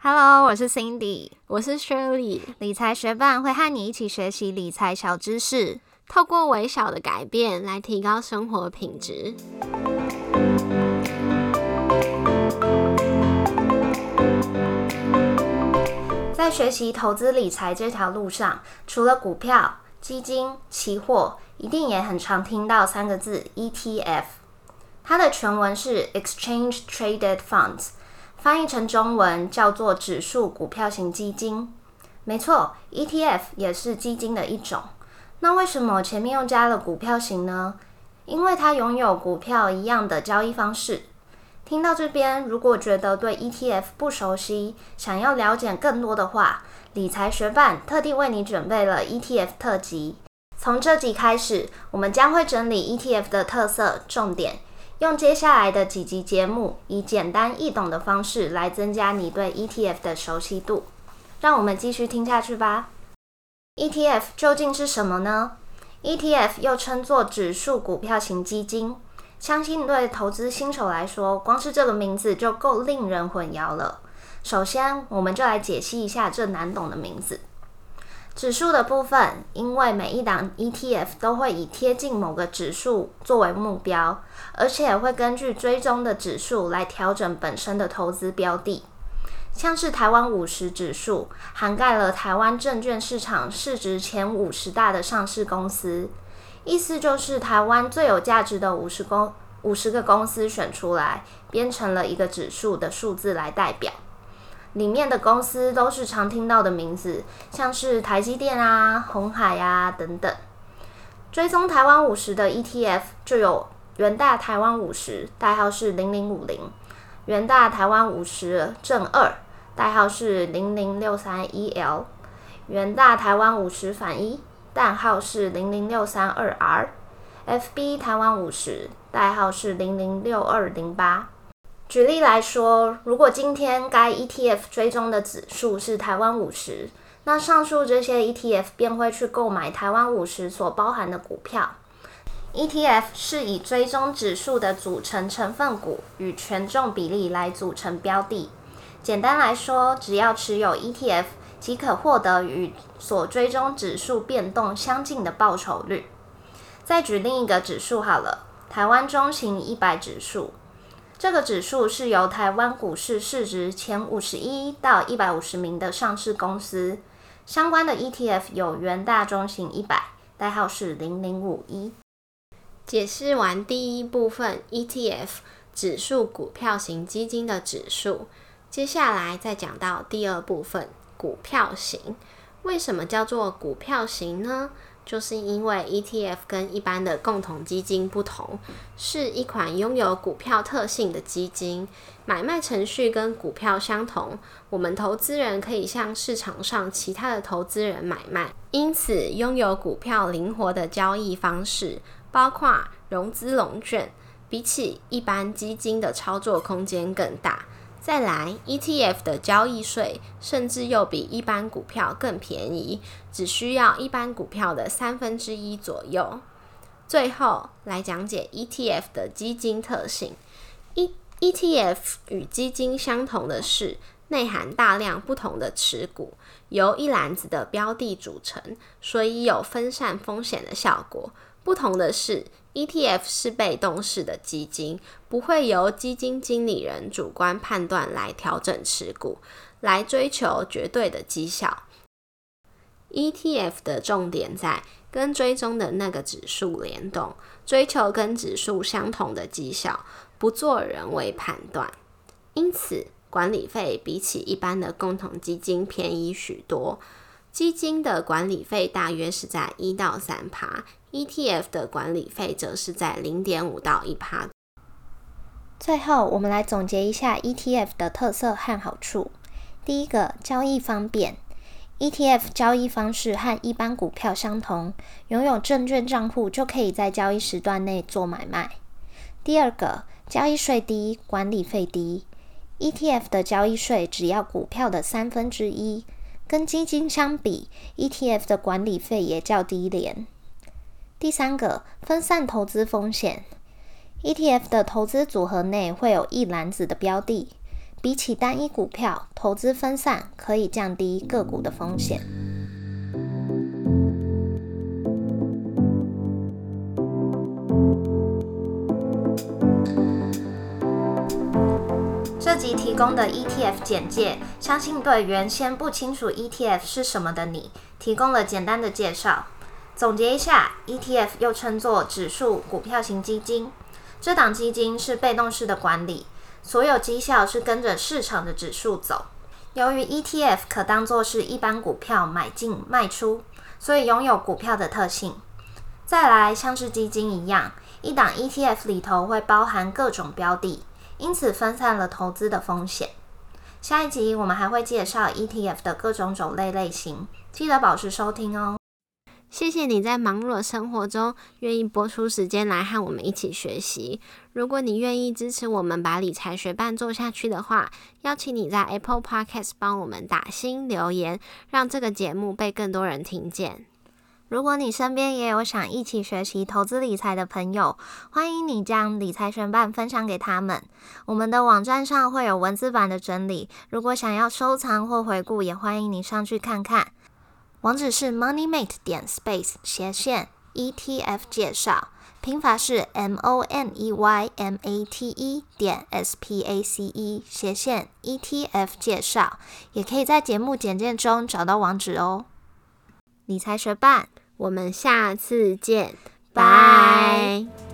Hello，我是 Cindy，我是 Shirley。理财学伴会和你一起学习理财小知识，透过微小的改变来提高生活品质。在学习投资理财这条路上，除了股票、基金、期货，一定也很常听到三个字 ETF。它的全文是 Exchange Traded Funds。翻译成中文叫做指数股票型基金，没错，ETF 也是基金的一种。那为什么前面又加了股票型呢？因为它拥有股票一样的交易方式。听到这边，如果觉得对 ETF 不熟悉，想要了解更多的话，理财学办特地为你准备了 ETF 特辑。从这集开始，我们将会整理 ETF 的特色、重点。用接下来的几集节目，以简单易懂的方式来增加你对 ETF 的熟悉度。让我们继续听下去吧。ETF 究竟是什么呢？ETF 又称作指数股票型基金。相信对投资新手来说，光是这个名字就够令人混淆了。首先，我们就来解析一下这难懂的名字。指数的部分，因为每一档 ETF 都会以贴近某个指数作为目标，而且会根据追踪的指数来调整本身的投资标的。像是台湾五十指数，涵盖了台湾证券市场市值前五十大的上市公司，意思就是台湾最有价值的五十公五十个公司选出来，编成了一个指数的数字来代表。里面的公司都是常听到的名字，像是台积电啊、红海啊等等。追踪台湾五十的 ETF 就有元大台湾五十，代号是零零五零；元大台湾五十正二，代号是零零六三一 L；元大台湾五十反一，代号是零零六三二 R；FB 台湾五十，代号是零零六二零八。举例来说，如果今天该 ETF 追踪的指数是台湾五十，那上述这些 ETF 便会去购买台湾五十所包含的股票。ETF 是以追踪指数的组成成分股与权重比例来组成标的。简单来说，只要持有 ETF，即可获得与所追踪指数变动相近的报酬率。再举另一个指数好了，台湾中型一百指数。这个指数是由台湾股市市值前五十一到一百五十名的上市公司相关的 ETF 有元大中型一百，代号是零零五一。解释完第一部分 ETF 指数股票型基金的指数，接下来再讲到第二部分股票型。为什么叫做股票型呢？就是因为 ETF 跟一般的共同基金不同，是一款拥有股票特性的基金，买卖程序跟股票相同，我们投资人可以向市场上其他的投资人买卖，因此拥有股票灵活的交易方式，包括融资融券，比起一般基金的操作空间更大。再来，ETF 的交易税甚至又比一般股票更便宜，只需要一般股票的三分之一左右。最后来讲解 ETF 的基金特性。E ETF 与基金相同的是，内含大量不同的持股，由一篮子的标的组成，所以有分散风险的效果。不同的是。ETF 是被动式的基金，不会由基金经理人主观判断来调整持股，来追求绝对的绩效。ETF 的重点在跟追踪的那个指数联动，追求跟指数相同的绩效，不做人为判断。因此，管理费比起一般的共同基金便宜许多。基金的管理费大约是在一到三趴。ETF 的管理费则是在零点五到一趴。最后，我们来总结一下 ETF 的特色和好处。第一个，交易方便。ETF 交易方式和一般股票相同，拥有证券账户就可以在交易时段内做买卖。第二个，交易税低，管理费低。ETF 的交易税只要股票的三分之一，跟基金相比，ETF 的管理费也较低廉。第三个，分散投资风险。ETF 的投资组合内会有一篮子的标的，比起单一股票，投资分散可以降低个股的风险。集提供的 ETF 简介，相信对原先不清楚 ETF 是什么的你，提供了简单的介绍。总结一下，ETF 又称作指数股票型基金，这档基金是被动式的管理。所有绩效是跟着市场的指数走。由于 ETF 可当作是一般股票买进卖出，所以拥有股票的特性。再来，像是基金一样，一档 ETF 里头会包含各种标的，因此分散了投资的风险。下一集我们还会介绍 ETF 的各种种类类型，记得保持收听哦。谢谢你在忙碌的生活中愿意拨出时间来和我们一起学习。如果你愿意支持我们把理财学伴做下去的话，邀请你在 Apple Podcast 帮我们打新留言，让这个节目被更多人听见。如果你身边也有想一起学习投资理财的朋友，欢迎你将理财学伴分享给他们。我们的网站上会有文字版的整理，如果想要收藏或回顾，也欢迎你上去看看。网址是 moneymate 点 space 斜线 ETF 介绍，拼法是 M O N E Y M A T E 点 S P A C E 斜线 ETF 介绍，也可以在节目简介中找到网址哦。理财学霸，我们下次见，拜。